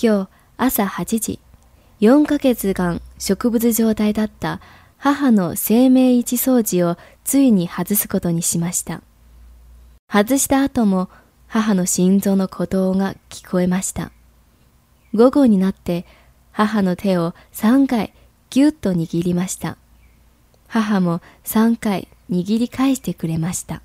今日朝8時、4ヶ月間植物状態だった母の生命位置掃除をついに外すことにしました。外した後も母の心臓の鼓動が聞こえました。午後になって母の手を3回ぎゅっと握りました。母も3回握り返してくれました。